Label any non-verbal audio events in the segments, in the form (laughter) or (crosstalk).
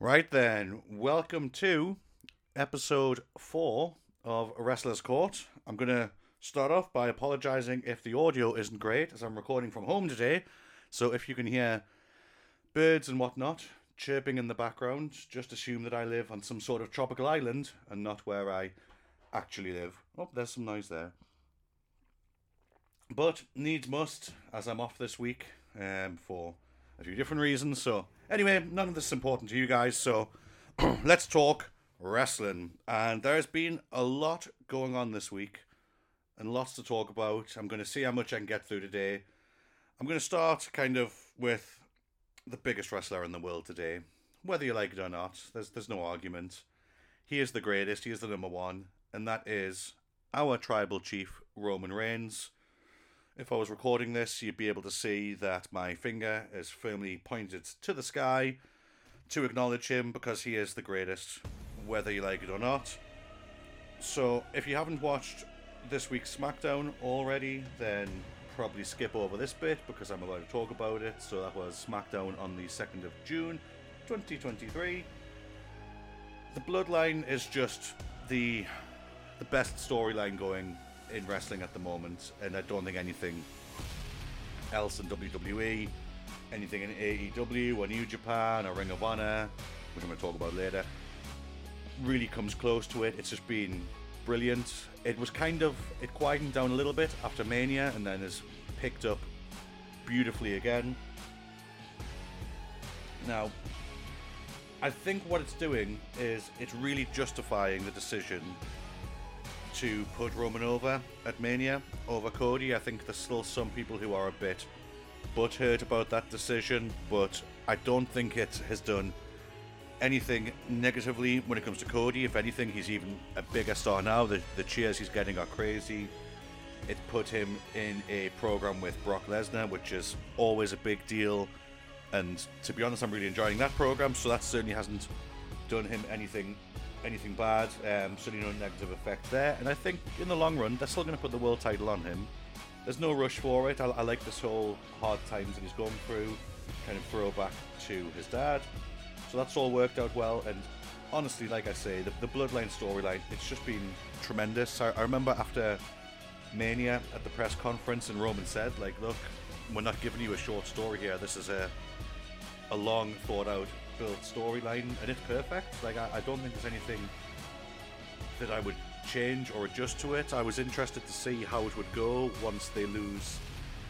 Right then, welcome to episode four of Wrestler's Court. I'm going to start off by apologizing if the audio isn't great, as I'm recording from home today. So if you can hear birds and whatnot chirping in the background, just assume that I live on some sort of tropical island and not where I actually live. Oh, there's some noise there. But needs must, as I'm off this week um, for a few different reasons. So anyway, none of this is important to you guys. So (clears throat) let's talk wrestling. And there's been a lot going on this week and lots to talk about. I'm going to see how much I can get through today. I'm going to start kind of with the biggest wrestler in the world today. Whether you like it or not, there's there's no argument. He is the greatest. He is the number one, and that is our tribal chief Roman Reigns. If I was recording this, you'd be able to see that my finger is firmly pointed to the sky to acknowledge him because he is the greatest, whether you like it or not. So, if you haven't watched this week's SmackDown already, then probably skip over this bit because I'm about to talk about it. So, that was SmackDown on the 2nd of June 2023. The Bloodline is just the the best storyline going in wrestling at the moment, and I don't think anything else in WWE, anything in AEW or New Japan or Ring of Honor, which I'm going to talk about later, really comes close to it. It's just been brilliant. It was kind of it quietened down a little bit after Mania, and then has picked up beautifully again. Now, I think what it's doing is it's really justifying the decision to put Roman over at Mania over Cody. I think there's still some people who are a bit butthurt about that decision, but I don't think it has done anything negatively when it comes to Cody. If anything, he's even a bigger star now. The, the cheers he's getting are crazy. It put him in a program with Brock Lesnar, which is always a big deal. And to be honest, I'm really enjoying that program, so that certainly hasn't done him anything anything bad. Um, certainly no negative effect there. And I think in the long run, they're still going to put the world title on him. There's no rush for it. I, I like this whole hard times that he's gone through, kind of throwback to his dad. So that's all worked out well. And honestly, like I say, the, the Bloodline storyline, it's just been tremendous. I, I remember after Mania at the press conference, and Roman said, like, look, we're not giving you a short story here. This is a a long thought out built storyline and it's perfect. Like I, I, don't think there's anything that I would change or adjust to it. I was interested to see how it would go once they lose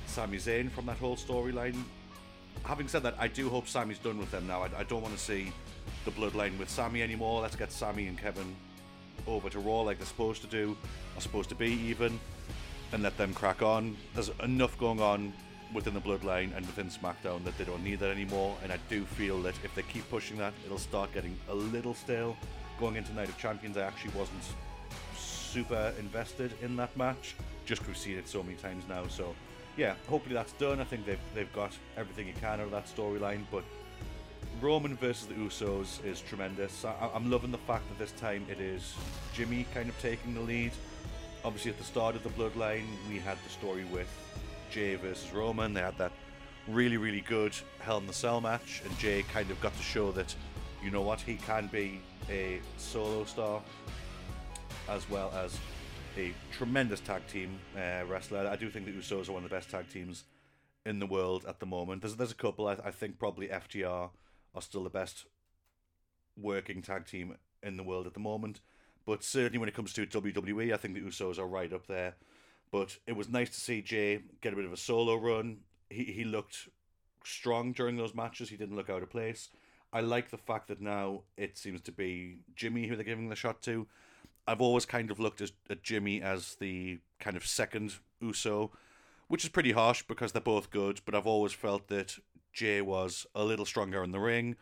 Sami Zayn from that whole storyline. Having said that, I do hope Sami's done with them now. I, I don't want to see the bloodline with Sami anymore. Let's get Sami and Kevin over to Raw like they're supposed to do, are supposed to be even, and let them crack on. There's enough going on within the bloodline and within SmackDown that they don't need that anymore. And I do feel that if they keep pushing that, it'll start getting a little stale. Going into Night of Champions, I actually wasn't super invested in that match, just because we've seen it so many times now. So, yeah, hopefully that's done. I think they've they've got everything you can out of that storyline. But Roman versus the Usos is tremendous. I, I'm loving the fact that this time it is Jimmy kind of taking the lead. Obviously, at the start of the Bloodline, we had the story with Jay versus Roman. They had that really, really good Hell in the Cell match, and Jay kind of got to show that, you know what, he can be a solo star as well as a tremendous tag team uh, wrestler. I do think that Usos are one of the best tag teams in the world at the moment. There's there's a couple. I, I think probably FTR are still the best working tag team in the world at the moment. But certainly when it comes to WWE, I think the Usos are right up there. But it was nice to see Jay get a bit of a solo run. He he looked strong during those matches. He didn't look out of place. I like the fact that now it seems to be Jimmy who they're giving the shot to. I've always kind of looked at, at Jimmy as the kind of second Uso, which is pretty harsh because they're both good, but I've always felt that Jay was a little stronger in the ring,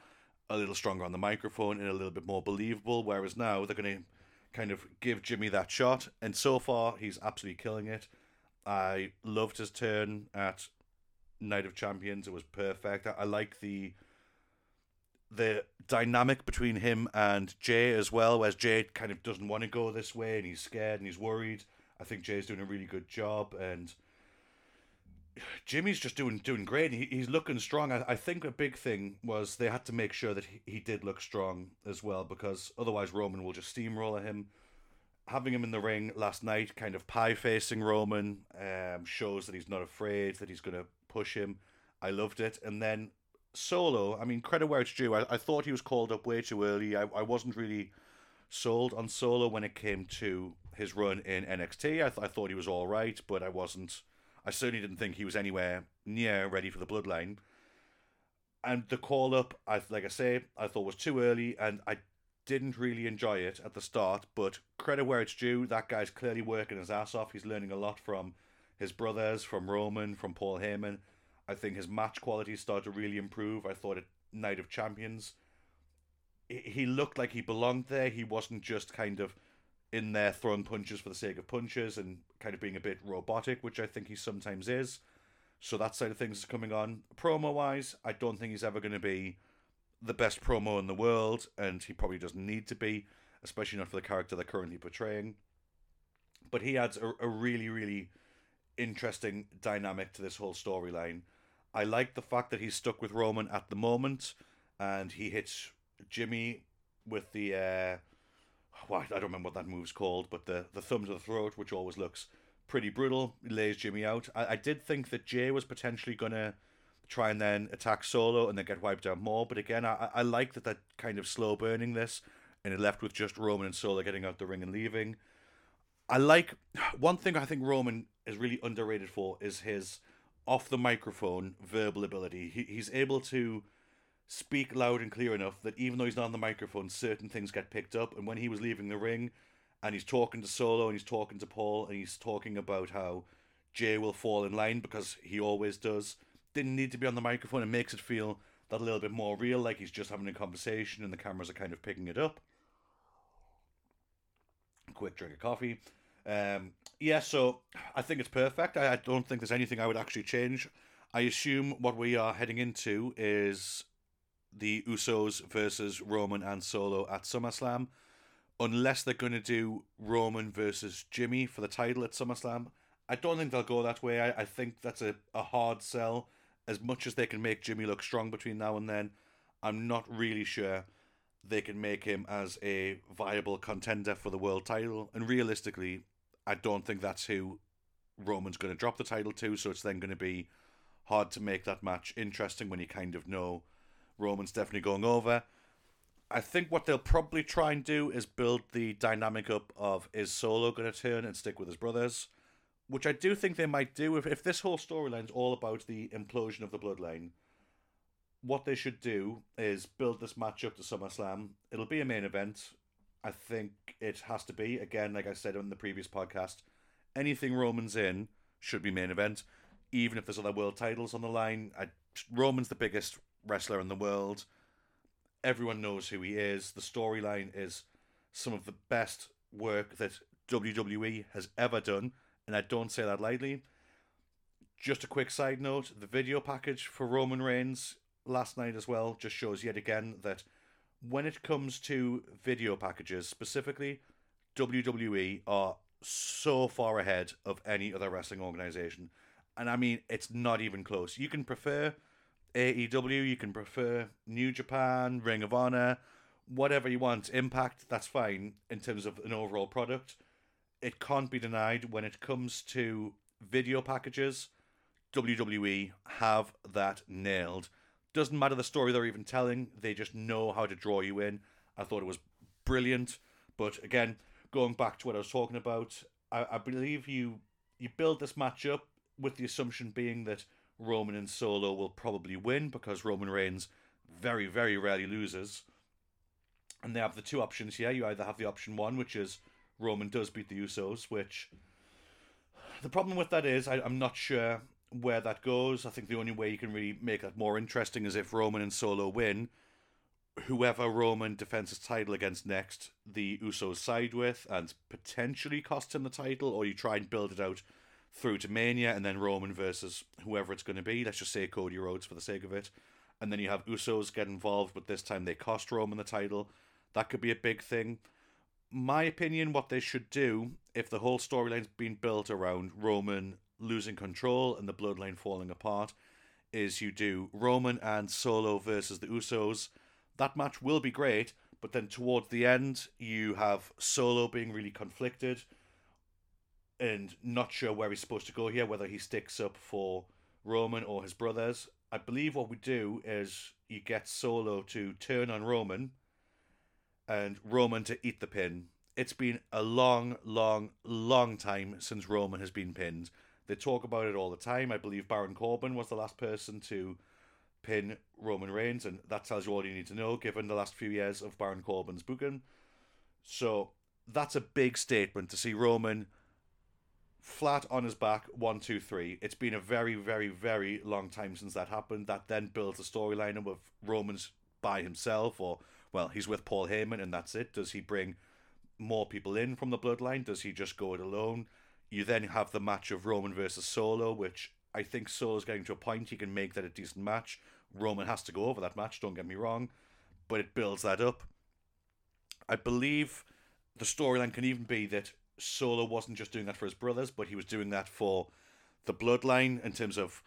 a little stronger on the microphone, and a little bit more believable, whereas now they're going to kind of give Jimmy that shot. And so far, he's absolutely killing it. I loved his turn at Night of Champions. It was perfect. I, I like the the dynamic between him and Jay as well, whereas Jay kind of doesn't want to go this way and he's scared and he's worried. I think Jay's doing a really good job and Jimmy's just doing doing great. He, he's looking strong. I, I think a big thing was they had to make sure that he, he did look strong as well because otherwise Roman will just steamroller him. Having him in the ring last night, kind of pie facing Roman, um, shows that he's not afraid, that he's going to push him. I loved it. And then Solo, I mean, credit where it's due. I, I thought he was called up way too early. I, I wasn't really sold on Solo when it came to his run in NXT. I, th- I thought he was all right, but I wasn't I certainly didn't think he was anywhere near ready for the bloodline. And the call up, I like I say, I thought was too early, and I didn't really enjoy it at the start. But credit where it's due, that guy's clearly working his ass off. He's learning a lot from his brothers, from Roman, from Paul Heyman. I think his match quality started to really improve. I thought at Night of Champions, he looked like he belonged there. He wasn't just kind of in there throwing punches for the sake of punches and kind of being a bit robotic, which I think he sometimes is. So that side of things is coming on. Promo wise, I don't think he's ever going to be the best promo in the world, and he probably doesn't need to be, especially not for the character they're currently portraying. But he adds a, a really, really interesting dynamic to this whole storyline. I like the fact that he's stuck with Roman at the moment, and he hits Jimmy with the uh, well, I don't remember what that move's called, but the the thumb to the throat, which always looks pretty brutal, lays Jimmy out. I, I did think that Jay was potentially gonna try and then attack Solo and then get wiped out more, but again, I I like that that kind of slow burning this, and it left with just Roman and Solo getting out the ring and leaving. I like one thing I think Roman is really underrated for is his off the microphone verbal ability. He, he's able to speak loud and clear enough that even though he's not on the microphone, certain things get picked up. And when he was leaving the ring and he's talking to Solo and he's talking to Paul and he's talking about how Jay will fall in line because he always does, didn't need to be on the microphone. It makes it feel that a little bit more real, like he's just having a conversation and the cameras are kind of picking it up. Quick drink of coffee. Um, yeah, so I think it's perfect. I, I don't think there's anything I would actually change. I assume what we are heading into is the Usos versus Roman and Solo at SummerSlam, unless they're going to do Roman versus Jimmy for the title at SummerSlam. I don't think they'll go that way. I, I think that's a, a hard sell. As much as they can make Jimmy look strong between now and then, I'm not really sure they can make him as a viable contender for the world title. And realistically, I don't think that's who Roman's going to drop the title to. So it's then going to be hard to make that match interesting when you kind of know Roman's definitely going over. I think what they'll probably try and do is build the dynamic up of is Solo going to turn and stick with his brothers, which I do think they might do. If, if this whole storyline is all about the implosion of the bloodline, what they should do is build this match up to SummerSlam. It'll be a main event. I think it has to be. Again, like I said on the previous podcast, anything Roman's in should be main event, even if there's other world titles on the line. I, Roman's the biggest wrestler in the world. Everyone knows who he is. The storyline is some of the best work that WWE has ever done, and I don't say that lightly. Just a quick side note the video package for Roman Reigns last night as well just shows yet again that when it comes to video packages specifically, WWE are so far ahead of any other wrestling organization. And I mean, it's not even close. You can prefer AEW, you can prefer New Japan, Ring of Honor, whatever you want. Impact, that's fine in terms of an overall product. It can't be denied when it comes to video packages. WWE have that nailed. Doesn't matter the story they're even telling, they just know how to draw you in. I thought it was brilliant. But again, going back to what I was talking about, I, I believe you you build this match up with the assumption being that Roman and Solo will probably win because Roman Reigns very, very rarely loses. And they have the two options here. You either have the option one, which is Roman does beat the Usos, which the problem with that is I, I'm not sure where that goes. I think the only way you can really make that more interesting is if Roman and Solo win. Whoever Roman defends his title against next, the Usos side with and potentially cost him the title, or you try and build it out through to Mania, and then Roman versus whoever it's going to be. Let's just say Cody Rhodes for the sake of it. And then you have Usos get involved, but this time they cost Roman the title. That could be a big thing. My opinion, what they should do, if the whole storyline's been built around Roman losing control and the bloodline falling apart is you do Roman and Solo versus the Usos. That match will be great, but then towards the end, you have Solo being really conflicted and not sure where he's supposed to go here, whether he sticks up for Roman or his brothers. I believe what we do is you get Solo to turn on Roman and Roman to eat the pin. It's been a long, long, long time since Roman has been pinned. They talk about it all the time. I believe Baron Corbin was the last person to pin Roman Reigns, and that tells you all you need to know given the last few years of Baron Corbin's booking. So that's a big statement to see Roman flat on his back, one, two, three. It's been a very, very, very long time since that happened. That then builds a storyline of Roman's by himself, or well, he's with Paul Heyman, and that's it. Does he bring more people in from the bloodline? Does he just go it alone? You then have the match of Roman versus Solo, which I think Solo's getting to a point he can make that a decent match. Roman has to go over that match, don't get me wrong, but it builds that up. I believe the storyline can even be that Solo wasn't just doing that for his brothers, but he was doing that for the bloodline in terms of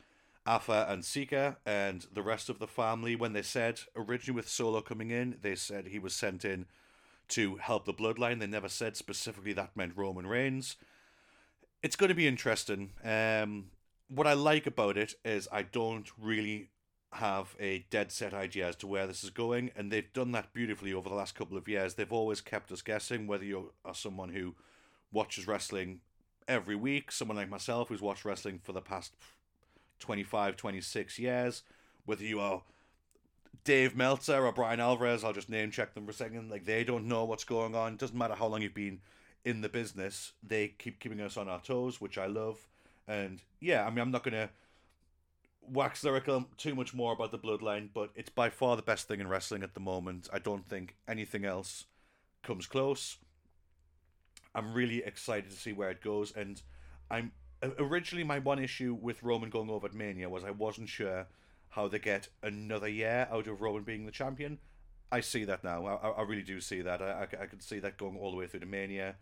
Afa and Sika and the rest of the family. When they said originally with Solo coming in, they said he was sent in to help the bloodline. They never said specifically that meant Roman Reigns it's going to be interesting. Um, what I like about it is I don't really have a dead set idea as to where this is going, and they've done that beautifully over the last couple of years. They've always kept us guessing whether you are someone who watches wrestling every week, someone like myself who's watched wrestling for the past 25, 26 years, whether you are Dave Meltzer or Bryan Alvarez, I'll just name check them for a second. Like they don't know what's going on. Doesn't matter how long you've been in the business, they keep keeping us on our toes, which I love. And yeah, I mean, I'm not gonna wax lyrical too much more about the bloodline, but it's by far the best thing in wrestling at the moment. I don't think anything else comes close. I'm really excited to see where it goes, and I'm originally my one issue with Roman going over at Mania was I wasn't sure how they get another year out of Roman being the champion. I see that now. I, I really do see that. I, I, I can see that going all the way through to Mania.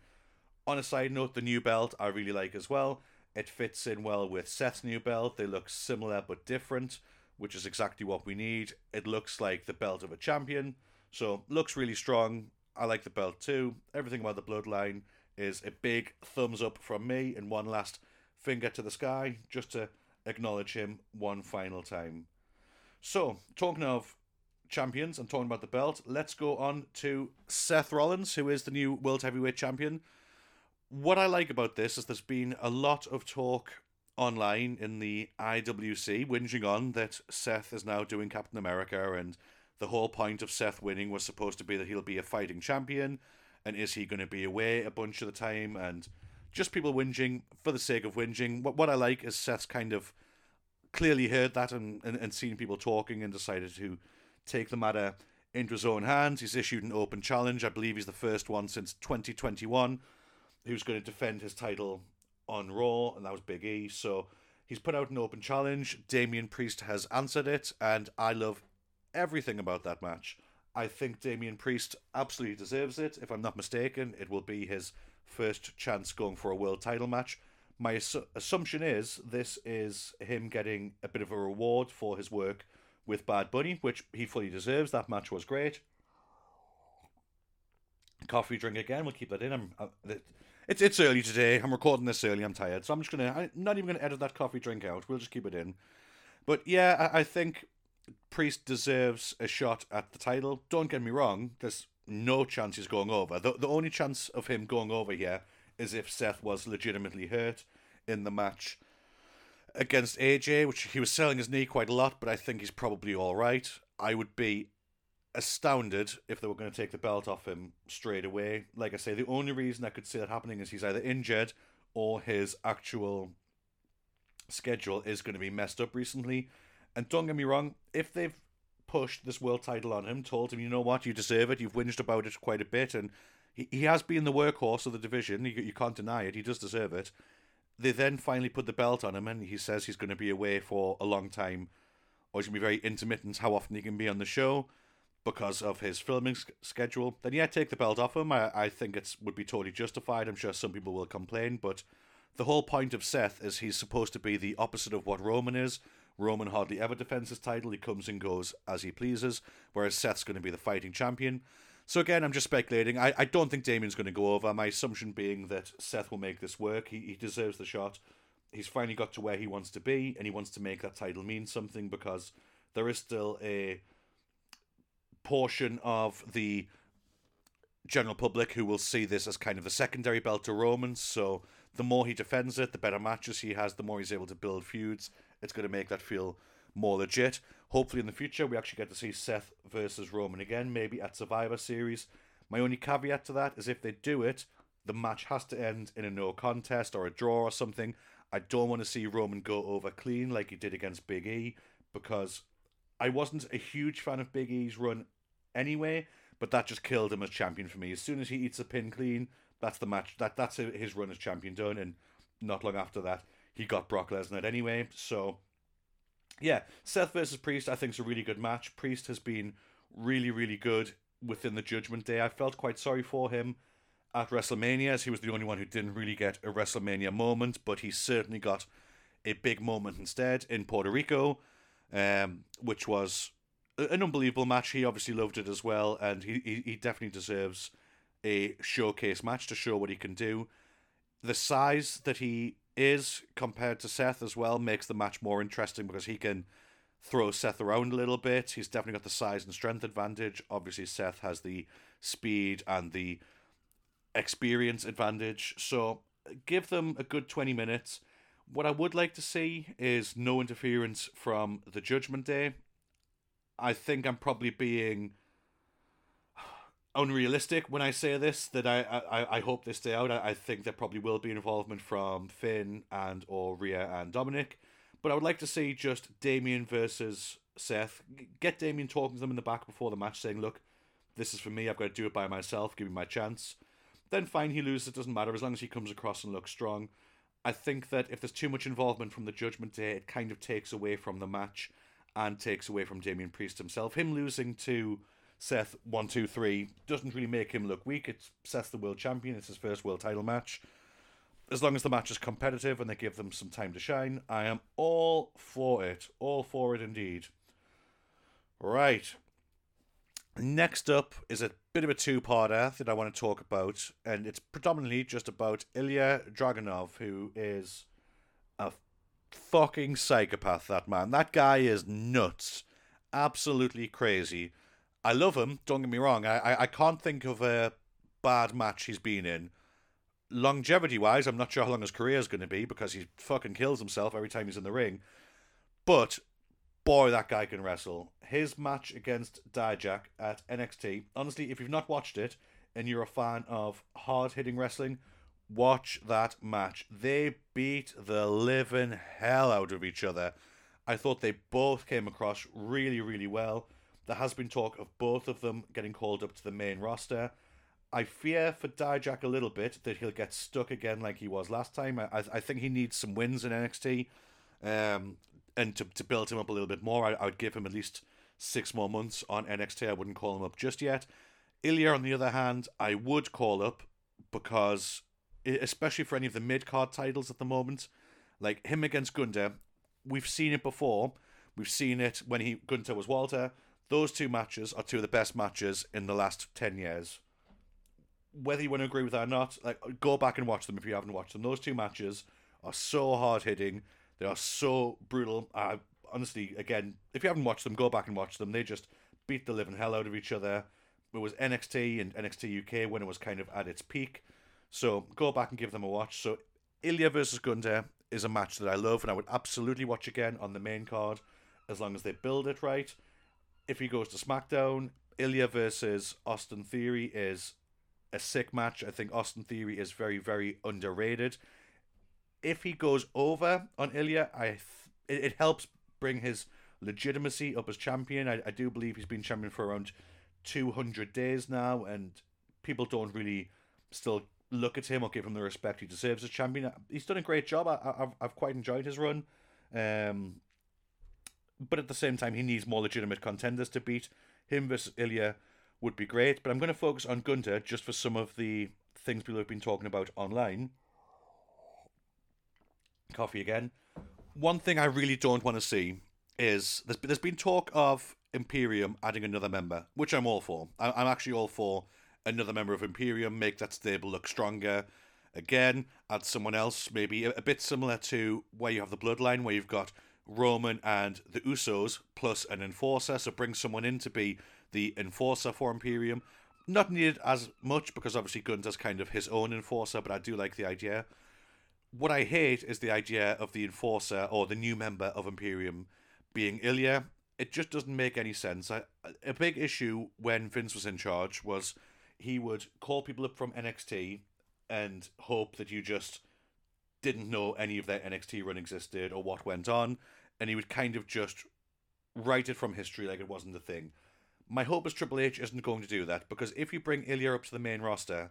On a side note, the new belt I really like as well. It fits in well with Seth's new belt. They look similar but different, which is exactly what we need. It looks like the belt of a champion, so looks really strong. I like the belt too. Everything about the bloodline is a big thumbs up from me, and one last finger to the sky just to acknowledge him one final time. So, talking of champions and talking about the belt, let's go on to Seth Rollins, who is the new World Heavyweight Champion. What I like about this is there's been a lot of talk online in the IWC whinging on that Seth is now doing Captain America and the whole point of Seth winning was supposed to be that he'll be a fighting champion and is he going to be away a bunch of the time and just people whinging for the sake of whinging. What what I like is Seth's kind of clearly heard that and, and, and seen people talking and decided to take the matter into his own hands. He's issued an open challenge. I believe he's the first one since 2021 who's going to defend his title on Raw, and that was Big E. So he's put out an open challenge. Damian Priest has answered it, and I love everything about that match. I think Damian Priest absolutely deserves it. If I'm not mistaken, it will be his first chance going for a world title match. My assu- assumption is this is him getting a bit of a reward for his work with Bad Bunny, which he fully deserves. That match was great. Coffee drink again. We'll keep that in. I'm, uh, it's it's early today. I'm recording this early. I'm tired, so I'm just gonna. I'm not even gonna edit that coffee drink out. We'll just keep it in. But yeah, I, I think Priest deserves a shot at the title. Don't get me wrong. There's no chance he's going over. The the only chance of him going over here is if Seth was legitimately hurt in the match against AJ, which he was selling his knee quite a lot, but I think he's probably all right. I would be astounded if they were going to take the belt off him straight away. Like I say, the only reason I could see that happening is he's either injured or his actual schedule is going to be messed up recently. And don't get me wrong, if they've pushed this world title on him, told him, you know what, you deserve it, you've whinged about it quite a bit, and he, he has been the workhorse of the division, you, you can't deny it, he does deserve it they then finally put the belt on him, and he says he's going to be away for a long time, or he's going to be very intermittent how often he can be on the show because of his filming schedule. Then yeah, take the belt off him. I, I think it would be totally justified. I'm sure some people will complain, but the whole point of Seth is he's supposed to be the opposite of what Roman is. Roman hardly ever defends his title. He comes and goes as he pleases, whereas Seth's going to be the fighting champion. So again, I'm just speculating. I, I don't think Damien's going to go over. My assumption being that Seth will make this work. He, he deserves the shot. He's finally got to where he wants to be, and he wants to make that title mean something because there is still a portion of the general public who will see this as kind of the secondary belt to Roman. So the more he defends it, the better matches he has, the more he's able to build feuds. It's going to make that feel more legit. Hopefully, in the future, we actually get to see Seth versus Roman again, maybe at Survivor Series. My only caveat to that is if they do it, the match has to end in a no contest or a draw or something. I don't want to see Roman go over clean like he did against Big E because I wasn't a huge fan of Big E's run anyway, but that just killed him as champion for me. As soon as he eats a pin clean, that's the match. That that's his run as champion done, and not long after that, he got Brock Lesnar anyway. So, yeah, Seth versus Priest, I think is a really good match. Priest has been really, really good within the Judgment Day. I felt quite sorry for him at WrestleMania, as he was the only one who didn't really get a WrestleMania moment, but he certainly got a big moment instead in Puerto Rico, um, which was an unbelievable match. He obviously loved it as well, and he, he, he definitely deserves a showcase match to show what he can do. The size that he is compared to Seth as well makes the match more interesting because he can throw Seth around a little bit. He's definitely got the size and strength advantage. Obviously, Seth has the speed and the experience advantage. So give them a good 20 minutes. What I would like to see is no interference from the Judgment Day. I think I'm probably being unrealistic when I say this. That I I, I hope they stay out. I, I think there probably will be involvement from Finn and or Rhea and Dominic, but I would like to see just Damien versus Seth. Get Damien talking to them in the back before the match, saying, "Look, this is for me. I've got to do it by myself. Give me my chance." Then fine, he loses. It doesn't matter as long as he comes across and looks strong. I think that if there's too much involvement from the Judgment Day, it kind of takes away from the match and takes away from Damien Priest himself. Him losing to Seth one two three doesn't really make him look weak. It's Seth the world champion. It's his first world title match. As long as the match is competitive and they give them some time to shine, I am all for it. All for it indeed. Right. Next up is a bit of a two-parter that I want to talk about, and it's predominantly just about Ilya Dragunov, who is a fucking psychopath. That man, that guy is nuts, absolutely crazy. I love him. Don't get me wrong. I I, I can't think of a bad match he's been in. Longevity wise, I'm not sure how long his career is going to be because he fucking kills himself every time he's in the ring. But boy, that guy can wrestle. His match against Dijak at NXT. Honestly, if you've not watched it and you're a fan of hard hitting wrestling, watch that match. They beat the living hell out of each other. I thought they both came across really, really well. There has been talk of both of them getting called up to the main roster. I fear for Dijak a little bit that he'll get stuck again like he was last time. I, I think he needs some wins in NXT. Um, and to, to build him up a little bit more, I, I would give him at least six more months on NXT. I wouldn't call him up just yet. Ilya, on the other hand, I would call up because, especially for any of the mid card titles at the moment, like him against Gunther, we've seen it before. We've seen it when he Gunther was Walter. Those two matches are two of the best matches in the last 10 years. Whether you want to agree with that or not, like go back and watch them if you haven't watched them. Those two matches are so hard hitting. They are so brutal. Uh, honestly, again, if you haven't watched them, go back and watch them. They just beat the living hell out of each other. It was NXT and NXT UK when it was kind of at its peak. So go back and give them a watch. So Ilya versus Gunther is a match that I love and I would absolutely watch again on the main card as long as they build it right if he goes to SmackDown, Ilya versus Austin Theory is a sick match. I think Austin Theory is very, very underrated. If he goes over on Ilya, I th- it, it helps bring his legitimacy up as champion. I, I do believe he's been champion for around 200 days now, and people don't really still look at him or give him the respect he deserves as champion. He's done a great job. I, have I've quite enjoyed his run. Um, but at the same time, he needs more legitimate contenders to beat. Him versus Ilya would be great, but I'm going to focus on Gunther just for some of the things people have been talking about online. Coffee again. One thing I really don't want to see is there's, been talk of Imperium adding another member, which I'm all for. I'm actually all for another member of Imperium, make that stable look stronger. Again, add someone else, maybe a bit similar to where you have the Bloodline, where you've got Roman and the Usos plus an enforcer. So bring someone in to be the enforcer for Imperium. Not needed as much because obviously Gunther's kind of his own enforcer, but I do like the idea. What I hate is the idea of the enforcer or the new member of Imperium being Ilya. It just doesn't make any sense. I, a big issue when Vince was in charge was he would call people up from NXT and hope that you just didn't know any of their NXT run existed or what went on, and he would kind of just write it from history like it wasn't a thing. My hope is Triple H isn't going to do that because if you bring Ilya up to the main roster,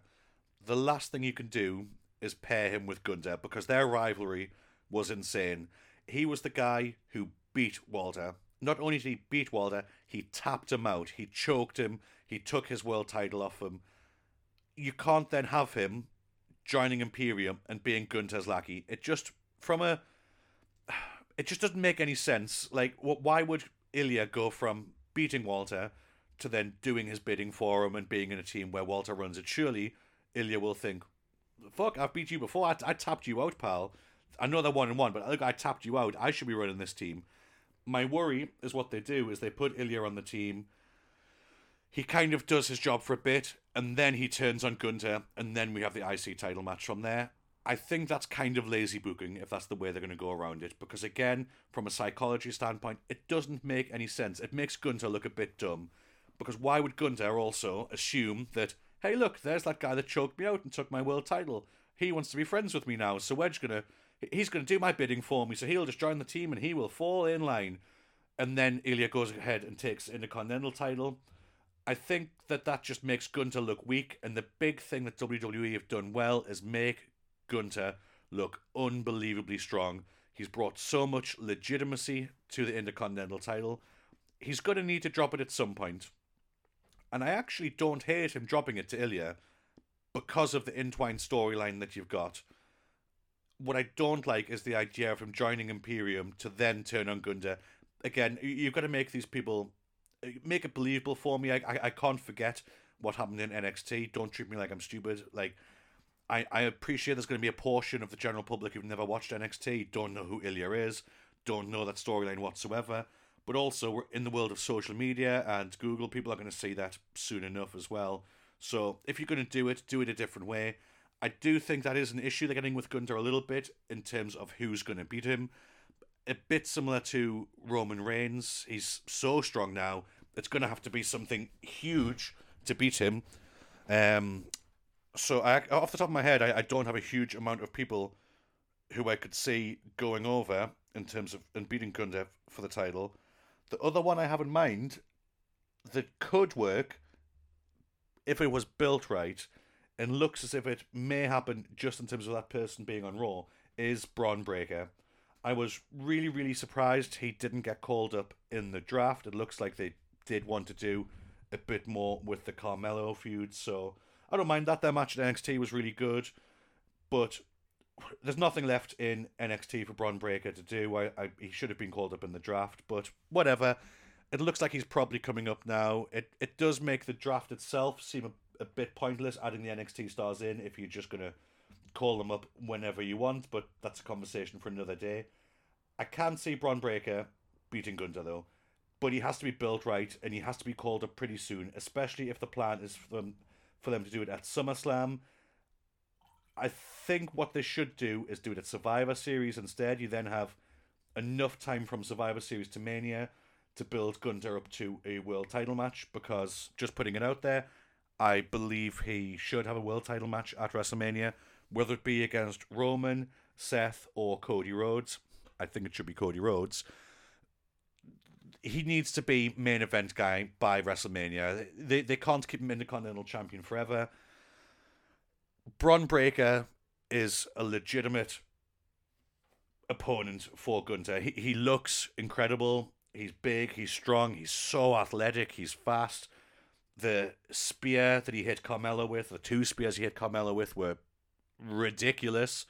the last thing you can do is pair him with Gunther because their rivalry was insane. He was the guy who beat Walter. Not only did he beat Walter, he tapped him out, he choked him, he took his world title off him. You can't then have him joining Imperium and being Gunther's lackey. It just from a it just doesn't make any sense. Like, why would Ilya go from beating Walter to then doing his bidding for him and being in a team where Walter runs it? Surely Ilya will think, "Fuck, I've beat you before. I, tapped you out, pal. I know they're one and one, but look, I tapped you out. I should be running this team." My worry is what they do is they put Ilya on the team. He kind of does his job for a bit, and then he turns on Gunther, and then we have the IC title match from there. I think that's kind of lazy booking if that's the way they're going to go around it. Because again, from a psychology standpoint, it doesn't make any sense. It makes Gunther look a bit dumb. Because why would Gunther also assume that, hey, look, there's that guy that choked me out and took my world title. He wants to be friends with me now, so we're gonna, he's gonna do my bidding for me. So he'll just join the team and he will fall in line. And then Ilya goes ahead and takes the Intercontinental title. I think that that just makes Gunther look weak. And the big thing that WWE have done well is make Gunther look unbelievably strong. He's brought so much legitimacy to the Intercontinental title. He's going to need to drop it at some point. And I actually don't hate him dropping it to Ilya because of the entwined storyline that you've got. What I don't like is the idea of him joining Imperium to then turn on Gunther. Again, you've got to make these people uh, make it believable for me. I, I, I can't forget what happened in NXT. Don't treat me like I'm stupid. Like I, I appreciate there's going to be a portion of the general public who've never watched NXT, don't know who Ilya is, don't know that storyline whatsoever. But also, we're in the world of social media and Google, people are going to see that soon enough as well. So if you're going to do it, do it a different way. I do think that is an issue they're getting with Gunther a little bit in terms of who's going to beat him. A bit similar to Roman Reigns. He's so strong now. It's going to have to be something huge to beat him. Um, so I, off the top of my head, I, I don't have a huge amount of people who I could see going over in terms of and beating Gunther for the title. The other one I have in mind that could work if it was built right and looks as if it may happen just in terms of that person being on Raw is Bron Breakker. I was really, really surprised he didn't get called up in the draft. It looks like they did want to do a bit more with the Carmelo feud, so I don't mind that. Their match at NXT was really good, but there's nothing left in NXT for Bron Breakker to do. I, I, he should have been called up in the draft, but whatever. It looks like he's probably coming up now. It it does make the draft itself seem a, a bit pointless adding the NXT stars in if you're just gonna call them up whenever you want, but that's a conversation for another day. I can see Bron Breakker beating Gunther though, but he has to be built right and he has to be called up pretty soon, especially if the plan is for them for them to do it at SummerSlam. I think what they should do is do it at Survivor Series instead. You then have enough time from Survivor Series to Mania to build Gunther up to a world title match because just putting it out there, I believe he should have a world title match at WrestleMania, whether it be against Roman, Seth, or Cody Rhodes. I think it should be Cody Rhodes he needs to be main event guy by WrestleMania. They they can't keep him Intercontinental Champion forever. Bron Breakker is a legitimate opponent for Gunther. He he looks incredible. He's big. He's strong. He's so athletic. He's fast. The spear that he hit Carmelo with, the two spears he hit Carmelo with, were ridiculous.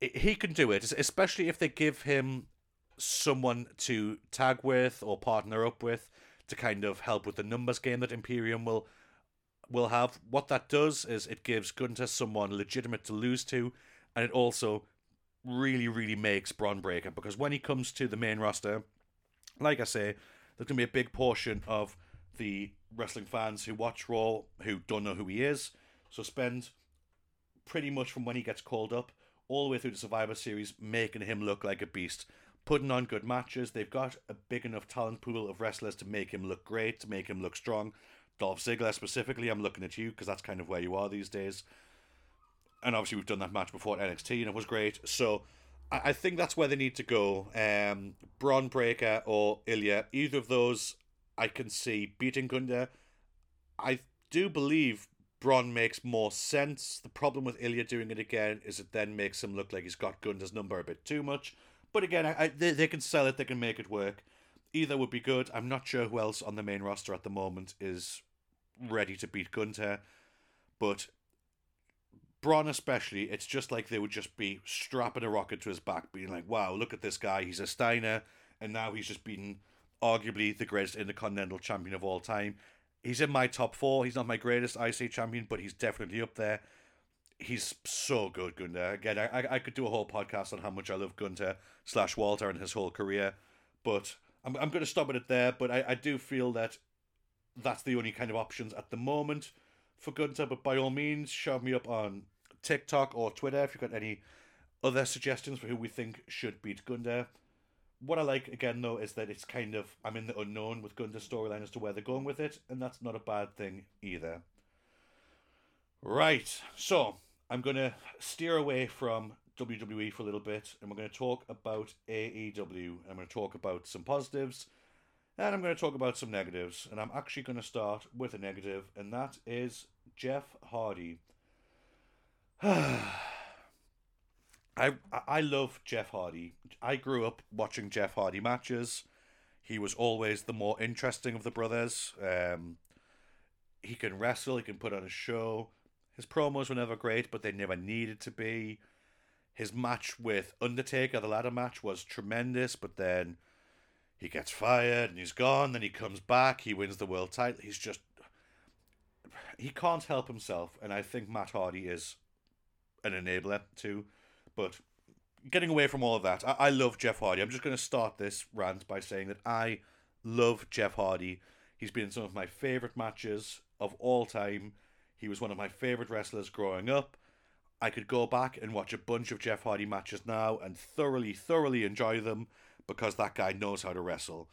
he can do it, especially if they give him someone to tag with or partner up with to kind of help with the numbers game that Imperium will will have. What that does is it gives Gunther someone legitimate to lose to, and it also really, really makes Bron Breakker because when he comes to the main roster, like I say, there's gonna be a big portion of the wrestling fans who watch Raw who don't know who he is. So spend pretty much from when he gets called up all the way through the Survivor Series making him look like a beast putting on good matches. They've got a big enough talent pool of wrestlers to make him look great, to make him look strong. Dolph Ziggler specifically, I'm looking at you because that's kind of where you are these days. And obviously, we've done that match before at NXT and it was great. So I, I think that's where they need to go. Um, Bron Breakker or Ilya, either of those I can see beating Gunther. I do believe Bron makes more sense. The problem with Ilya doing it again is it then makes him look like he's got Gunther's number a bit too much. But again, I, I, they, they can sell it, they can make it work. Either would be good. I'm not sure who else on the main roster at the moment is ready to beat Gunther. But Bron, especially, it's just like they would just be strapping a rocket to his back, being like, wow, look at this guy. He's a Steiner. And now he's just beaten arguably the greatest Intercontinental champion of all time. He's in my top four. He's not my greatest IC champion, but he's definitely up there he's so good, Gunther. Again, I, I could do a whole podcast on how much I love Gunther slash Walter and his whole career, but I'm, I'm going to stop it there. But I, I do feel that that's the only kind of options at the moment for Gunther. But by all means, shout me up on TikTok or Twitter if you've got any other suggestions for who we think should beat Gunther. What I like again though is that it's kind of I'm in the unknown with Gunther's storyline as to where they're going with it, and that's not a bad thing either. Right, so I'm going to steer away from WWE for a little bit and we're going to talk about AEW. I'm going to talk about some positives and I'm going to talk about some negatives. And I'm actually going to start with a negative, and that is Jeff Hardy. (sighs) I I love Jeff Hardy. I grew up watching Jeff Hardy matches. He was always the more interesting of the brothers. Um, he can wrestle. He can put on a show. His promos were never great, but they never needed to be. His match with Undertaker, the ladder match, was tremendous, but then he gets fired and he's gone. Then he comes back. He wins the world title. He's just he can't help himself, and I think Matt Hardy is an enabler too. But getting away from all of that, I, I love Jeff Hardy. I'm just going to start this rant by saying that I love Jeff Hardy. He's been in some of my favorite matches of all time. He was one of my favorite wrestlers growing up. I could go back and watch a bunch of Jeff Hardy matches now and thoroughly, thoroughly enjoy them because that guy knows how to wrestle.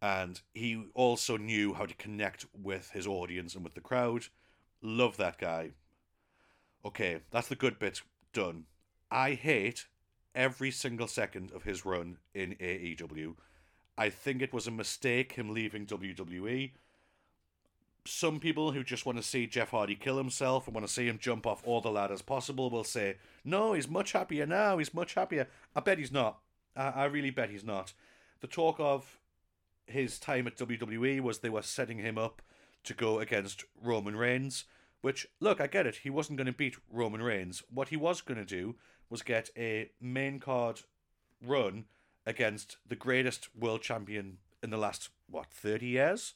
And he also knew how to connect with his audience and with the crowd. Love that guy. Okay, that's the good bits done. I hate every single second of his run in AEW. I think it was a mistake him leaving WWE some people who just want to see Jeff Hardy kill himself and want to see him jump off all the ladders possible will say, no, he's much happier now. He's much happier. I bet he's not. I, I really bet he's not. The talk of his time at WWE was they were setting him up to go against Roman Reigns, which, look, I get it. He wasn't going to beat Roman Reigns. What he was going to do was get a main card run against the greatest world champion in the last, what, 30 years?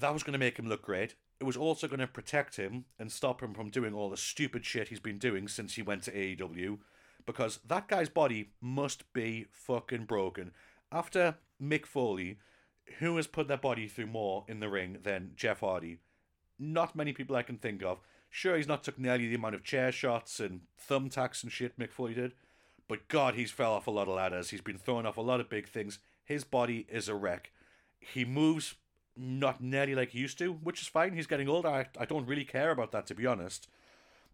That was going to make him look great. It was also going to protect him and stop him from doing all the stupid shit he's been doing since he went to AEW. Because that guy's body must be fucking broken. After Mick Foley, who has put their body through more in the ring than Jeff Hardy? Not many people I can think of. Sure, he's not took nearly the amount of chair shots and thumbtacks and shit Mick Foley did, but God, he's fell off a lot of ladders. He's been thrown off a lot of big things. His body is a wreck. He moves not nearly like he used to, which is fine. He's getting older. I, I don't really care about that to be honest.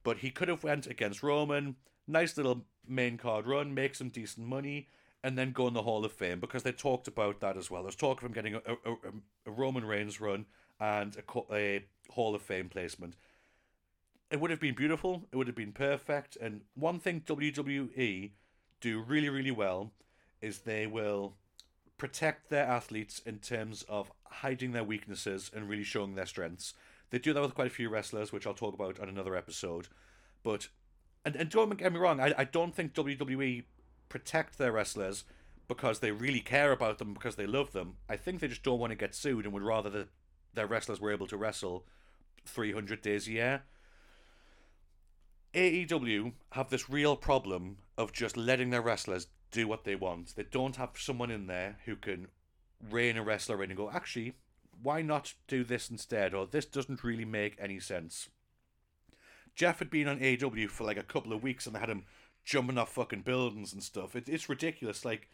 But he could have went against Roman, nice little main card run, make some decent money, and then go in the Hall of Fame because they talked about that as well. There's talk of him getting a, a, a Roman Reigns run and a, a Hall of Fame placement. It would have been beautiful. It would have been perfect. And one thing WWE do really, really well is they will protect their athletes in terms of hiding their weaknesses and really showing their strengths. They do that with quite a few wrestlers, which I'll talk about on another episode. But and, and don't get me wrong, I, I don't think WWE protect their wrestlers because they really care about them because they love them. I think they just don't want to get sued and would rather that their wrestlers were able to wrestle 300 days a year. AEW have this real problem of just letting their wrestlers do what they want. They don't have someone in there who can rein a wrestler in and go, actually, why not do this instead? Or this doesn't really make any sense. Jeff had been on AEW for like a couple of weeks and they had him jumping off fucking buildings and stuff. It, it's ridiculous. Like,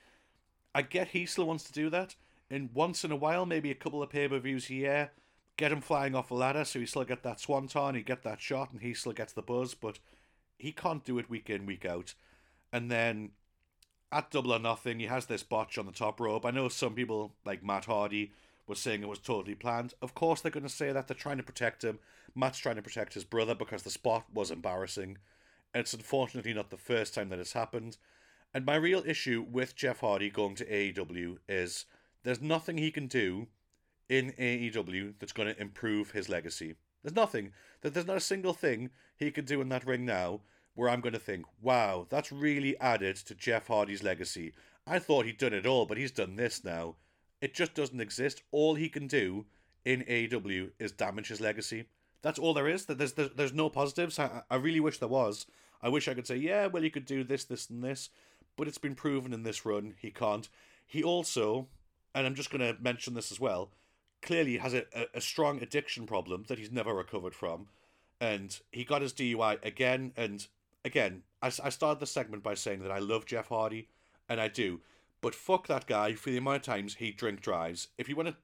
I get he still wants to do that. And once in a while, maybe a couple of pay per views a year, get him flying off a ladder so he still get that swanton, he get that shot, and he still gets the buzz. But he can't do it week in, week out. And then at Double or Nothing, he has this botch on the top rope. I know some people, like Matt Hardy, were saying it was totally planned. Of course, they're going to say that. They're trying to protect him. Matt's trying to protect his brother because the spot was embarrassing. It's unfortunately not the first time that it's happened. And my real issue with Jeff Hardy going to AEW is there's nothing he can do in AEW that's going to improve his legacy. There's nothing. There's not a single thing he can do in that ring now where I'm going to think, wow, that's really added to Jeff Hardy's legacy. I thought he'd done it all, but he's done this now. It just doesn't exist. All he can do in AEW is damage his legacy. That's all there is. There's there's, there's no positives. I, I really wish there was. I wish I could say, yeah, well, he could do this, this, and this, but it's been proven in this run he can't. He also, and I'm just going to mention this as well, clearly has a, a, a strong addiction problem that he's never recovered from. And he got his DUI again. And again, I, I started the segment by saying that I love Jeff Hardy, and I do. But fuck that guy for the amount of times he drink drives. If you want to,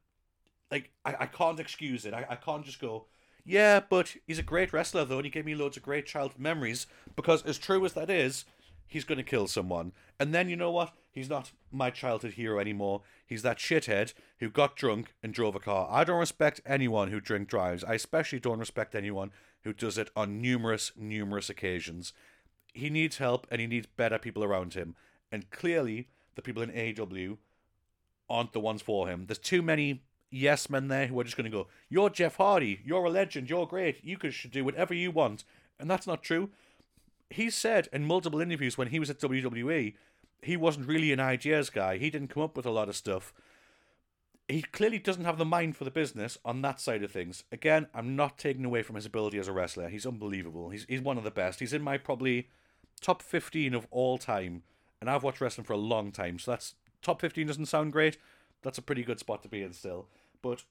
like, I, I can't excuse it. I, I can't just go, yeah, but he's a great wrestler though, and he gave me loads of great childhood memories. Because as true as that is, he's going to kill someone. And then you know what? He's not my childhood hero anymore. He's that shithead who got drunk and drove a car. I don't respect anyone who drink drives. I especially don't respect anyone who does it on numerous, numerous occasions. He needs help and he needs better people around him. And clearly, the people in AEW aren't the ones for him. There's too many yes men there who are just going to go, You're Jeff Hardy, you're a legend, you're great, you should do whatever you want. And that's not true. He said in multiple interviews when he was at WWE, he wasn't really an ideas guy. He didn't come up with a lot of stuff. He clearly doesn't have the mind for the business on that side of things. Again, I'm not taking away from his ability as a wrestler. He's unbelievable. He's he's one of the best. He's in my probably top 15 of all time and I've watched wrestling for a long time, so that's top 15 doesn't sound great. That's a pretty good spot to be in still. But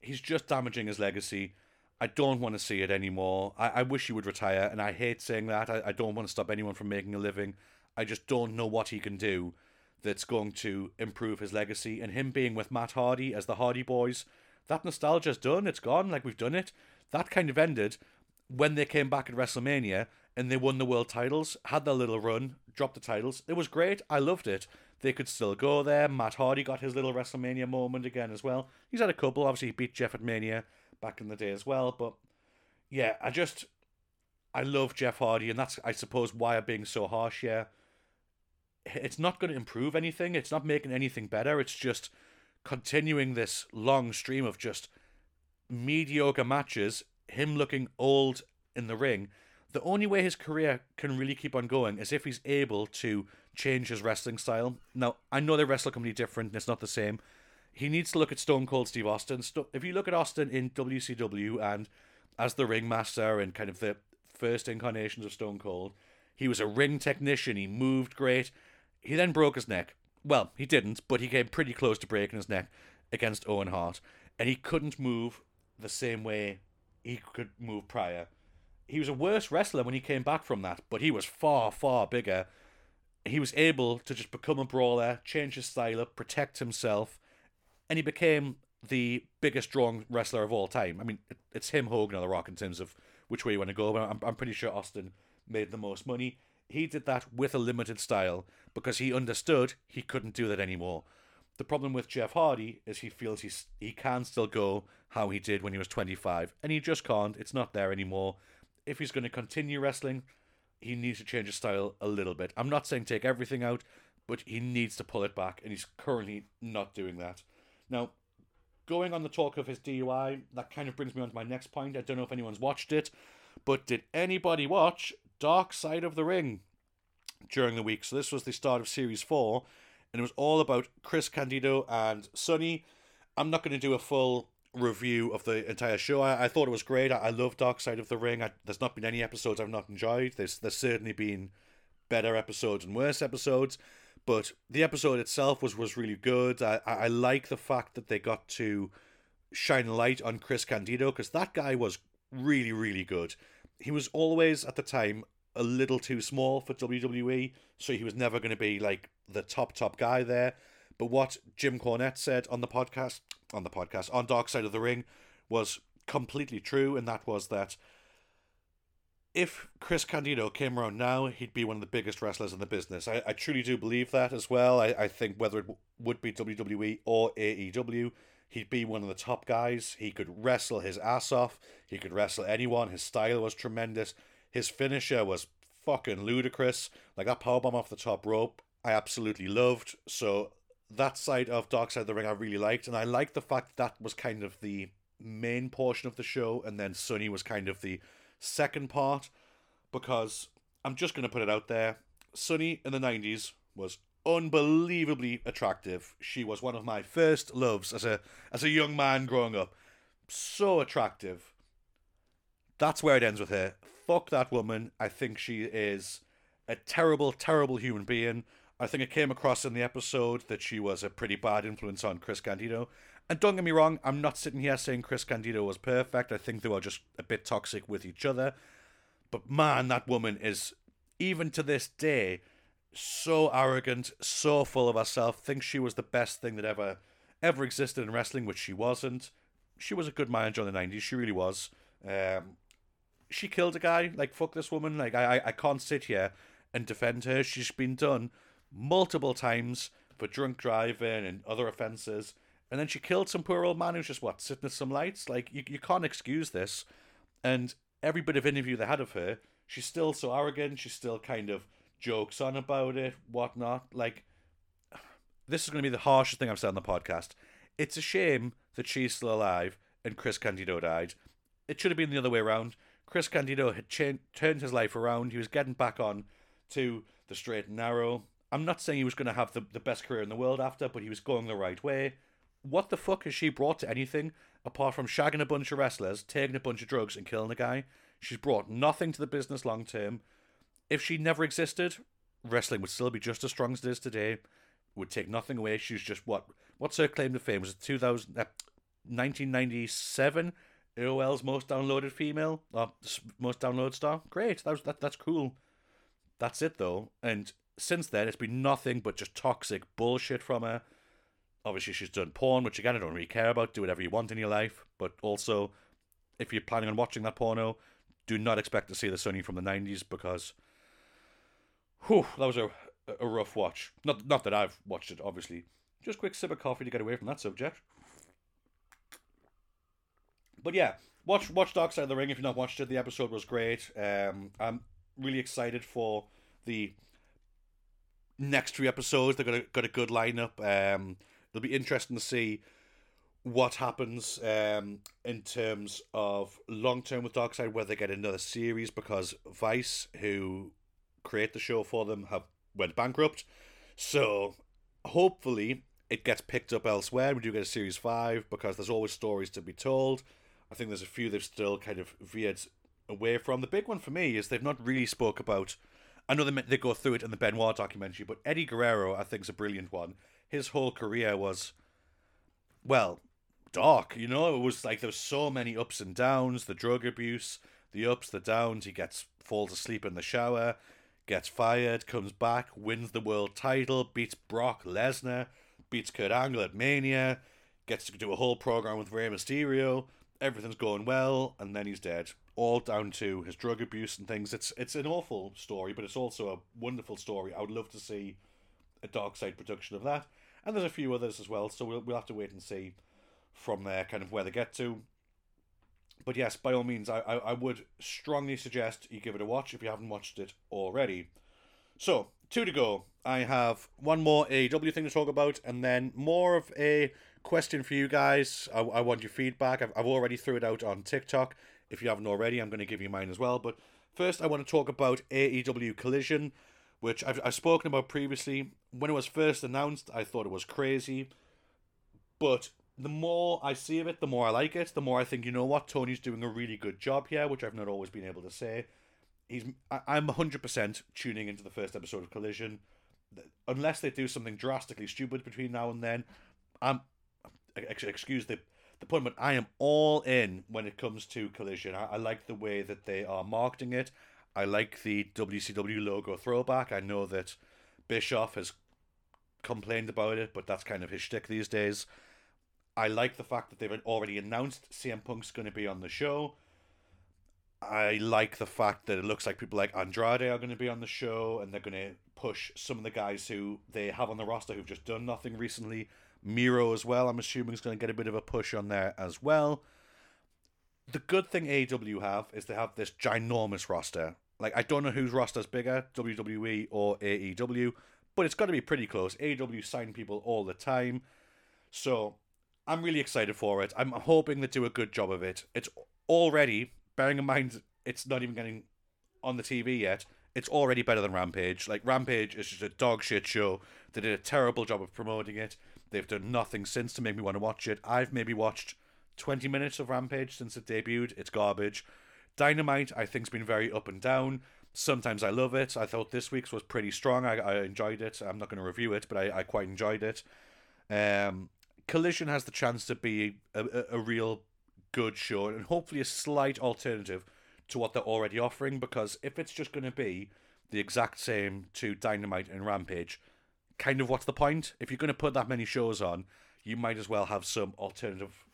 he's just damaging his legacy. I don't want to see it anymore. I, I wish he would retire, and I hate saying that. I, I don't want to stop anyone from making a living. I just don't know what he can do that's going to improve his legacy. And him being with Matt Hardy as the Hardy Boys, that nostalgia's done. It's gone. Like we've done it. That kind of ended when they came back at WrestleMania and they won the world titles, had their little run, dropped the titles. It was great. I loved it. They could still go there. Matt Hardy got his little WrestleMania moment again as well. He's had a couple. Obviously, he beat Jeff at Mania back in the day as well. But yeah, I just I love Jeff Hardy, and that's I suppose why I'm being so harsh here. It's not going to improve anything. It's not making anything better. It's just continuing this long stream of just mediocre matches. Him looking old in the ring the only way his career can really keep on going is if he's able to change his wrestling style. Now, I know they wrestle completely different and it's not the same. He needs to look at Stone Cold Steve Austin. If you look at Austin in WCW and as the ringmaster and kind of the first incarnations of Stone Cold, he was a ring technician. He moved great. He then broke his neck. Well, he didn't, but he came pretty close to breaking his neck against Owen Hart. And he couldn't move the same way he could move prior he was a worse wrestler when he came back from that, but he was far, far bigger. He was able to just become a brawler, change his style up, protect himself, and he became the biggest strong wrestler of all time. I mean, it's him, Hogan, or The Rock in terms of which way you want to go, but I'm, I'm pretty sure Austin made the most money. He did that with a limited style because he understood he couldn't do that anymore. The problem with Jeff Hardy is he feels he's, he can still go how he did when he was 25, and he just can't. It's not there anymore if he's going to continue wrestling, he needs to change his style a little bit. I'm not saying take everything out, but he needs to pull it back, and he's currently not doing that. Now, going on the talk of his DUI, that kind of brings me on to my next point. I don't know if anyone's watched it, but did anybody watch Dark Side of the Ring during the week. So this was the start of series four, and it was all about Chris Candido and Sunny. I'm not going to do a full review of the entire show. I, I thought it was great. I, I love Dark Side of the Ring. I, there's not been any episodes I've not enjoyed. There's there's certainly been better episodes and worse episodes, but the episode itself was was really good. I I, I like the fact that they got to shine a light on Chris Candido because that guy was really really good. He was always at the time a little too small for WWE, so he was never going to be like the top top guy there. But what Jim Cornette said on the podcast, on the podcast, on Dark Side of the Ring, was completely true, and that was that if Chris Candido came around now, he'd be one of the biggest wrestlers in the business. I, I truly do believe that as well. I, I think whether it w- would be WWE or AEW, he'd be one of the top guys. He could wrestle his ass off. He could wrestle anyone. His style was tremendous. His finisher was fucking ludicrous. Like that powerbomb off the top rope, I absolutely loved. So that side of Dark Side of the Ring I really liked, and I liked the fact that was kind of the main portion of the show, and then Sunny was kind of the second part, because I'm just gonna put it out there. Sunny in the '90s was unbelievably attractive. She was one of my first loves as a as a young man growing up. So attractive. That's where it ends with her. Fuck that woman. I think she is a terrible, terrible human being. I think it came across in the episode that she was a pretty bad influence on Chris Candido. And don't get me wrong, I'm not sitting here saying Chris Candido was perfect. I think they were just a bit toxic with each other. But man, that woman is, even to this day, so arrogant, so full of herself, thinks she was the best thing that ever ever existed in wrestling, which she wasn't. She was a good manager in the 90s, she really was. Um, she killed a guy. Like, fuck this woman. Like, I, I, can't sit here and defend her. She's been done multiple times for drunk driving and other offences. And then she killed some poor old man who's just, what, sitting at some lights? Like, you, you can't excuse this. And every bit of interview they had of her, she's still so arrogant. She still kind of jokes on about it, whatnot. Like, this is going to be the harshest thing I've said on the podcast. It's a shame that she's still alive and Chris Candido died. It should have been the other way around. Chris Candido had cha- turned his life around. He was getting back on to the straight and narrow. I'm not saying he was going to have the, the best career in the world after, but he was going the right way. What the fuck has she brought to anything apart from shagging a bunch of wrestlers, taking a bunch of drugs, and killing a guy? She's brought nothing to the business long term. If she never existed, wrestling would still be just as strong as it is today. Would take nothing away. She's just what? What's her claim to fame? Was it 2000, uh, 1997? AOL's most downloaded female, or most downloaded star. Great, that was, that that's cool. That's it though, and since then, it's been nothing but just toxic bullshit from her. Obviously, she's done porn, which again, I don't really care about. Do whatever you want in your life. But also, if you're planning on watching that porno, do not expect to see the Sunny from the 90s because, whew, that was a, a rough watch. Not, not that I've watched it, obviously. Just quick sip of coffee to get away from that subject. But yeah, watch watch Dark Side of the Ring if you've not watched it. The episode was great. Um, I'm really excited for the next three episodes. They've got a, got a good lineup. Um, it'll be interesting to see what happens um, in terms of long term with Dark Side, whether they get another series because Vice, who create the show for them, have went bankrupt. So hopefully it gets picked up elsewhere. We do get a series five because there's always stories to be told. I think there's a few they've still kind of veered away from. The big one for me is they've not really spoke about I know they they go through it in the Benoit documentary, but Eddie Guerrero, I think, is a brilliant one. His whole career was, well, dark. You know, it was like there was so many ups and downs. The drug abuse, the ups, the downs. He gets falls asleep in the shower, gets fired, comes back, wins the world title, beats Brock Lesnar, beats Kurt Angle at Mania, gets to do a whole program with Rey Mysterio. Everything's going well, and then he's dead all down to his drug abuse and things. It's it's an awful story, but it's also a wonderful story. I would love to see a dark side production of that, and there's a few others as well. So we'll we'll have to wait and see from there, kind of where they get to. But yes, by all means, I, I, I would strongly suggest you give it a watch if you haven't watched it already. So, two to go. I have one more AEW thing to talk about, and then more of a question for you guys. I, I want your feedback. I've, I've already threw it out on TikTok If you haven't already, I'm going to give you mine as well. But first, I want to talk about AEW Collision, which I've, I've spoken about previously. When it was first announced, I thought it was crazy. But the more I see of it, the more I like it. The more I think, you know what, Tony's doing a really good job here, which I've not always been able to say. He's, I, I'm 100% tuning into the first episode of Collision. Unless they do something drastically stupid between now and then, I'm, excuse the, the pun, but I am all in when it comes to Collision. I, I like the way that they are marketing it. I like the WCW logo throwback. I know that Bischoff has complained about it, but that's kind of his shtick these days. I like the fact that they've already announced CM Punk's going to be on the show. I like the fact that it looks like people like Andrade are going to be on the show and they're going to push some of the guys who they have on the roster who've just done nothing recently. Miro as well, I'm assuming is going to get a bit of a push on there as well. The good thing AEW have is they have this ginormous roster. Like I don't know whose roster's bigger, WWE or AEW, but it's got to be pretty close. AEW sign people all the time. So I'm really excited for it. I'm hoping they do a good job of it. It's already, bearing in mind it's not even getting on the TV yet, it's already better than Rampage. Like, Rampage is just a dog shit show. They did a terrible job of promoting it. They've done nothing since to make me want to watch it. I've maybe watched 20 minutes of Rampage since it debuted. It's garbage. Dynamite, I think, has been very up and down. Sometimes I love it. I thought this week's was pretty strong. I, I enjoyed it. I'm not going to review it, but I, I quite enjoyed it. Um, Collision has the chance to be a, a, a real good show and hopefully a slight alternative to what they're already offering because if it's just going to be the exact same to Dynamite and Rampage, kind of what's the point? If you're going to put that many shows on, you might as well have some alternative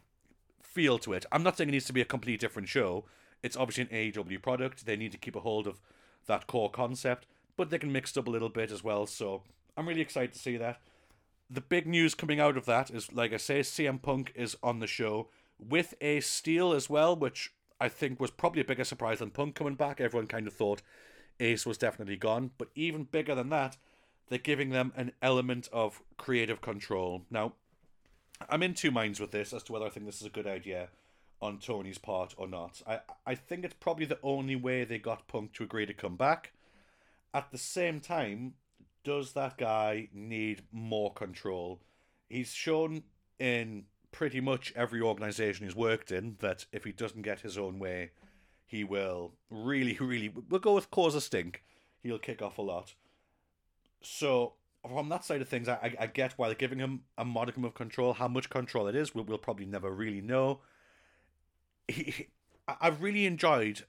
feel to it. I'm not saying it needs to be a completely different show. It's obviously an AEW product. They need to keep a hold of that core concept, but they can mix it up a little bit as well. So I'm really excited to see that the big news coming out of that is, like I say, CM Punk is on the show with Ace Steel as well, which I think was probably a bigger surprise than Punk coming back. Everyone kind of thought Ace was definitely gone, but even bigger than that, they're giving them an element of creative control. Now, I'm in two minds with this as to whether I think this is a good idea on Tony's part or not. I I think it's probably the only way they got Punk to agree to come back. At the same time, does that guy need more control? He's shown in pretty much every organization he's worked in that if he doesn't get his own way, he will really, really. We'll go with cause a stink. He'll kick off a lot. So from that side of things, I, I get why they're giving him a modicum of control. How much control it is, we'll, we'll probably never really know. He, I've really enjoyed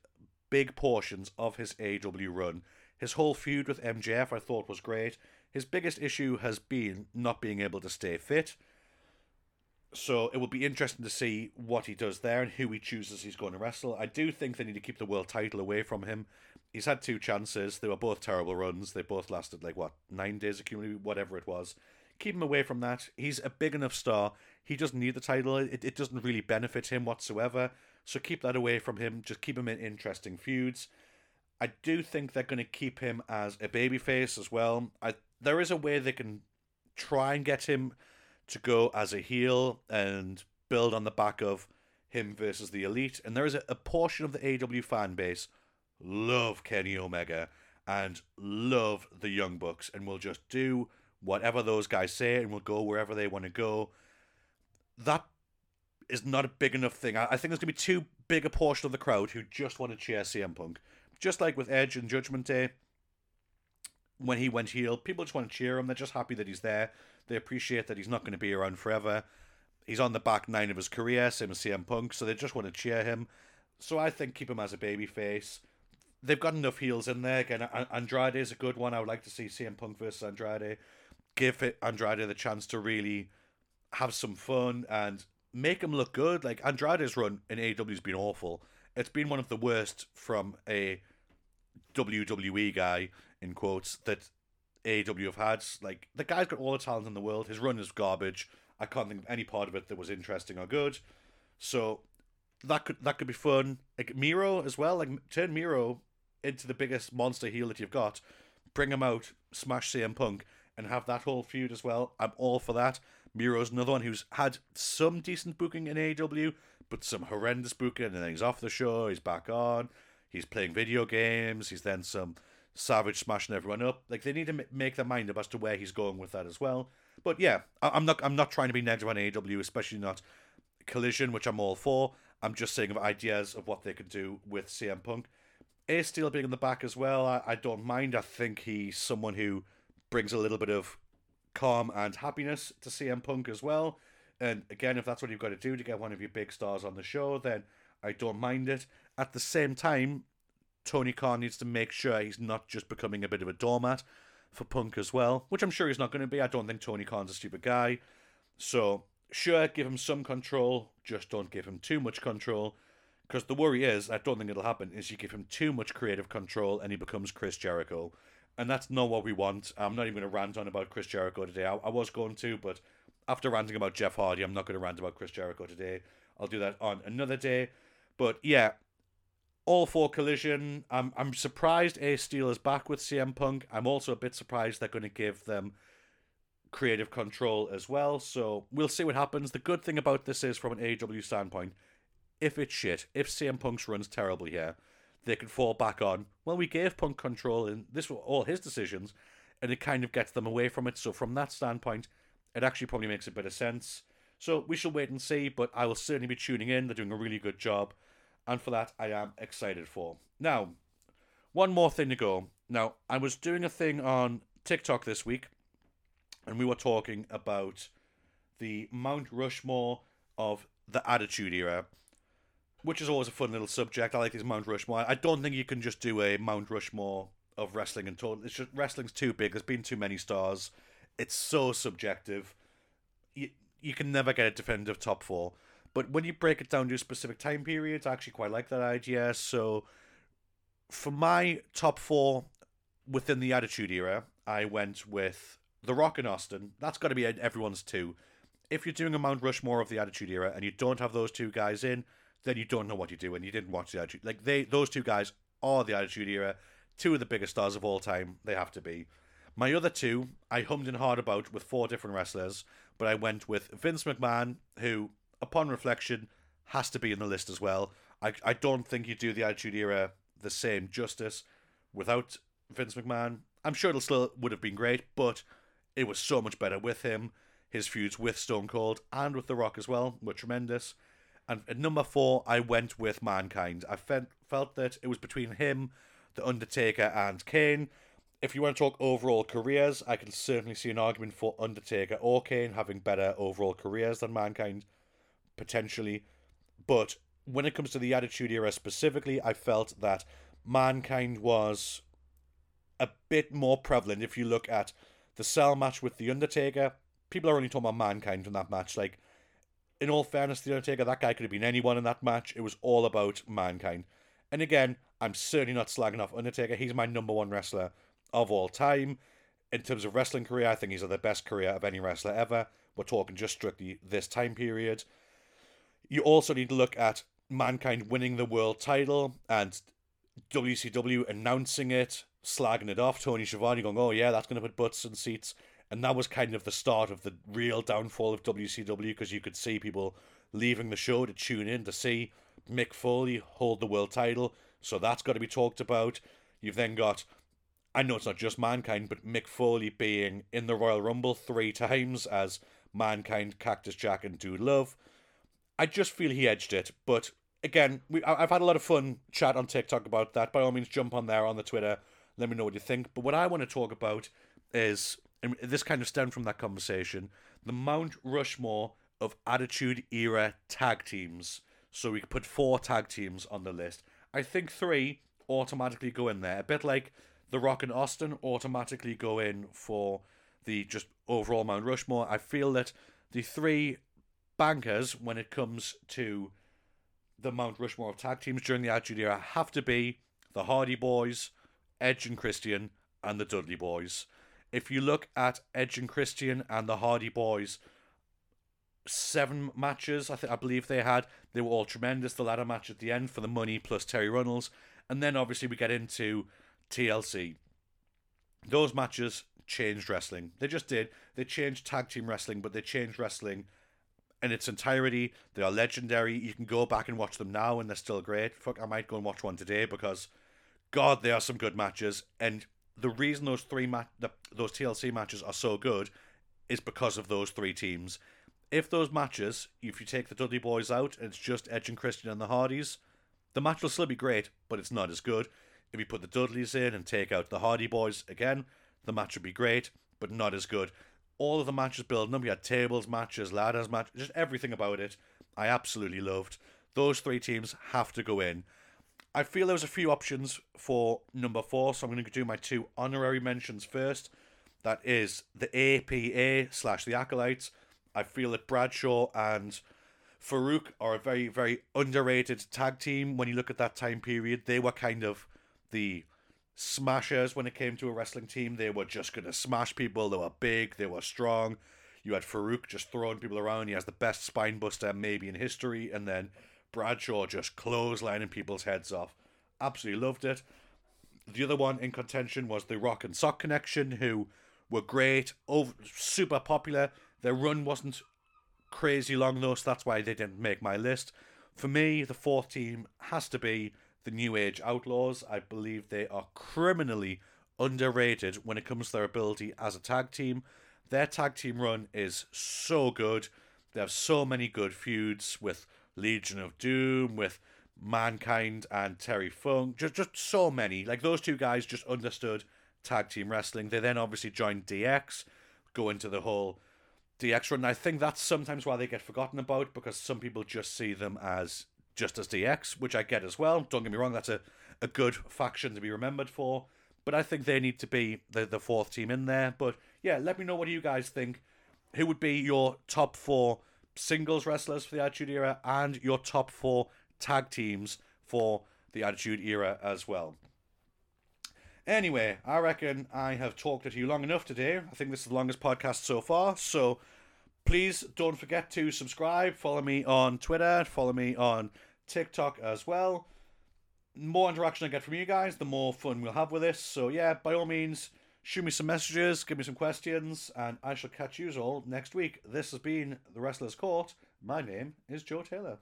big portions of his AEW run. His whole feud with MJF I thought was great. His biggest issue has been not being able to stay fit. So it will be interesting to see what he does there and who he chooses he's going to wrestle. I do think they need to keep the world title away from him. He's had two chances. They were both terrible runs. They both lasted like what nine days accumulated, whatever it was. Keep him away from that. He's a big enough star. He doesn't need the title. It, it doesn't really benefit him whatsoever. So keep that away from him. Just keep him in interesting feuds. I do think they're going to keep him as a babyface as well. I, there is a way they can try and get him to go as a heel and build on the back of him versus the elite. And there is a, a portion of the AEW fan base love Kenny Omega and love the Young Bucks and will just do whatever those guys say and will go wherever they want to go. That is not a big enough thing. I, I think there's going to be too big a portion of the crowd who just want to cheer CM Punk just like with Edge and Judgment Day, when he went heel, people just want to cheer him. They're just happy that he's there. They appreciate that he's not going to be around forever. He's on the back nine of his career, same as CM Punk, so they just want to cheer him. So I think keep him as a baby face. They've got enough heels in there. Again, Andrade is a good one. I would like to see CM Punk versus Andrade. Give it Andrade the chance to really have some fun and make him look good. Like Andrade's run in AEW has been awful it's been one of the worst from a WWE guy in quotes that AEW have had. Like the guy's got all the talent in the world. His run is garbage. I can't think of any part of it that was interesting or good. So that could that could be fun. Like Miro as well. Like turn Miro into the biggest monster heel that you've got. Bring him out, smash CM Punk, and have that whole feud as well. I'm all for that. Miro's another one who's had some decent booking in AEW, but some horrendous booking, and then he's off the show. He's back on. He's playing video games. He's then some savage smashing everyone up. Like they need to make their mind up as to where he's going with that as well. But yeah, I- am not I'm not trying to be negative on AEW, especially not Collision, which I'm all for. I'm just saying of ideas of what they could do with CM Punk. Ace Steel being in the back as well, I, I don't mind. I think he's someone who brings a little bit of calm and happiness to CM Punk as well. And again, if that's what you've got to do to get one of your big stars on the show, then I don't mind it. At the same time, Tony Khan needs to make sure he's not just becoming a bit of a doormat for Punk as well, which I'm sure he's not going to be. I don't think Tony Khan's a stupid guy. So, sure, give him some control, just don't give him too much control. Because the worry is, I don't think it'll happen, is you give him too much creative control and he becomes Chris Jericho. And that's not what we want. I'm not even going to rant on about Chris Jericho today. I, I was going to, but after ranting about Jeff Hardy, I'm not going to rant about Chris Jericho today. I'll do that on another day. But yeah, all for collision. I'm I'm surprised Ace Steel is back with CM Punk. I'm also a bit surprised they're going to give them creative control as well. So we'll see what happens. The good thing about this is, from an AEW standpoint, if it's shit, if CM Punk's runs terribly here, they can fall back on. Well, we gave Punk control, and this were all his decisions, and it kind of gets them away from it. So from that standpoint, it actually probably makes a bit of sense. So we shall wait and see, but I will certainly be tuning in. They're doing a really good job and for that I am excited for. Now, one more thing to go. Now, I was doing a thing on TikTok this week, and we were talking about the Mount Rushmore of the Attitude Era, which is always a fun little subject. I like these Mount Rushmore. I don't think you can just do a Mount Rushmore of wrestling and total. It's just wrestling's too big. There's been too many stars. It's so subjective. You you can never get a definitive top four. But when you break it down to specific time periods, I actually quite like that idea. So for my top four within the Attitude Era, I went with The Rock and Austin. That's got to be everyone's two. If you're doing a Mount Rushmore of the Attitude Era and you don't have those two guys in, then you don't know what you're doing. You didn't watch the Attitude. Like they, those two guys are the Attitude Era. Two of the biggest stars of all time. They have to be. My other two, I hummed and hard about with four different wrestlers, but I went with Vince McMahon, who upon reflection, has to be in the list as well. I, I don't think you do the Attitude Era the same justice without Vince McMahon. I'm sure it still would have been great, but it was so much better with him. His feuds with Stone Cold and with The Rock as well were tremendous. And at number four, I went with Mankind. I felt felt that it was between him, The Undertaker, and Kane. If you want to talk overall careers, I can certainly see an argument for Undertaker or Kane having better overall careers than Mankind potentially. But when it comes to the Attitude Era specifically, I felt that Mankind was a bit more prevalent. If you look at the Cell match with The Undertaker, people are only talking about Mankind in that match. Like, in all fairness, The Undertaker, that guy could have been anyone in that match. It was all about Mankind. And again, I'm certainly not slagging off Undertaker. He's my number one wrestler of all time. In terms of wrestling career, I think he's had the best career of any wrestler ever. We're talking just strictly this time period. You also need to look at Mankind winning the world title and WCW announcing it, slagging it off, Tony Schiavone going, oh yeah, that's going to put butts in seats. And that was kind of the start of the real downfall of WCW because you could see people leaving the show to tune in to see Mick Foley hold the world title. So that's got to be talked about. You've then got, I know it's not just Mankind, but Mick Foley being in the Royal Rumble three (laughs) times as Mankind, Cactus Jack, and Dude Love. I just feel he edged it. But again, we I've had a lot of fun chat on TikTok about that. By all means, jump on there on the Twitter. Let me know what you think. But what I want to talk about is, and this kind of stemmed from that conversation, the Mount Rushmore of Attitude Era tag teams. So we could put four tag teams on the list. I think three automatically go in there. A bit like The Rock and Austin automatically go in for the just overall Mount Rushmore. I feel that the three bankers when it comes to the Mount Rushmore of tag teams during the Attitude Era have to be the Hardy Boys, Edge and Christian, and the Dudley Boys. If you look at Edge and Christian and the Hardy Boys, seven matches I think I believe they had. They were all tremendous. The ladder match at the end for the money plus Terri Runnels, and then obviously we get into TLC. Those matches changed wrestling. They just did. They changed tag team wrestling, but they changed wrestling in its entirety. They are legendary. You can go back and watch them now, and they're still great. Fuck, I might go and watch one today because, God, they are some good matches. And the reason those three ma- the, those TLC matches are so good is because of those three teams. If those matches, if you take the Dudley Boys out and it's just Edge and Christian and the Hardys, the match will still be great, but it's not as good. If you put the Dudleys in and take out the Hardy Boys again, the match would be great, but not as good. All of the matches building up, you had tables matches, ladders matches, just everything about it. I absolutely loved. Those three teams have to go in. I feel there's a few options for number four, so I'm going to do my two honorary mentions first. That is the APA slash the Acolytes. I feel that Bradshaw and Faarooq are a very, very underrated tag team. When you look at that time period, they were kind of the smashers when it came to a wrestling team. They were just going to smash people. They were big, they were strong. You had Faarooq just throwing people around. He has the best spine buster maybe in history. And then Bradshaw just clotheslining people's heads off. Absolutely loved it. The other one in contention was the Rock and Sock Connection, who were great, over, super popular. Their run wasn't crazy long though, so that's why they didn't make my list. For me, the fourth team has to be the New Age Outlaws. I believe they are criminally underrated when it comes to their ability as a tag team. Their tag team run is so good. They have so many good feuds with Legion of Doom, with Mankind and Terry Funk. Just just so many. Like those two guys just understood tag team wrestling. They then obviously joined DX, go into the whole DX run. And I think that's sometimes why they get forgotten about because some people just see them as just as DX, which I get as well. Don't get me wrong, that's a, a good faction to be remembered for. But I think they need to be the, the fourth team in there. But yeah, let me know what you guys think. Who would be your top four singles wrestlers for the Attitude Era and your top four tag teams for the Attitude Era as well? Anyway, I reckon I have talked to you long enough today. I think this is the longest podcast so far. So please don't forget to subscribe. Follow me on Twitter. Follow me on TikTok as well. More interaction I get from you guys, the more fun we'll have with this. So yeah, by all means, shoot me some messages, give me some questions, and I shall catch you all next week. This has been the Wrestler's Court. My name is Joe Taylor.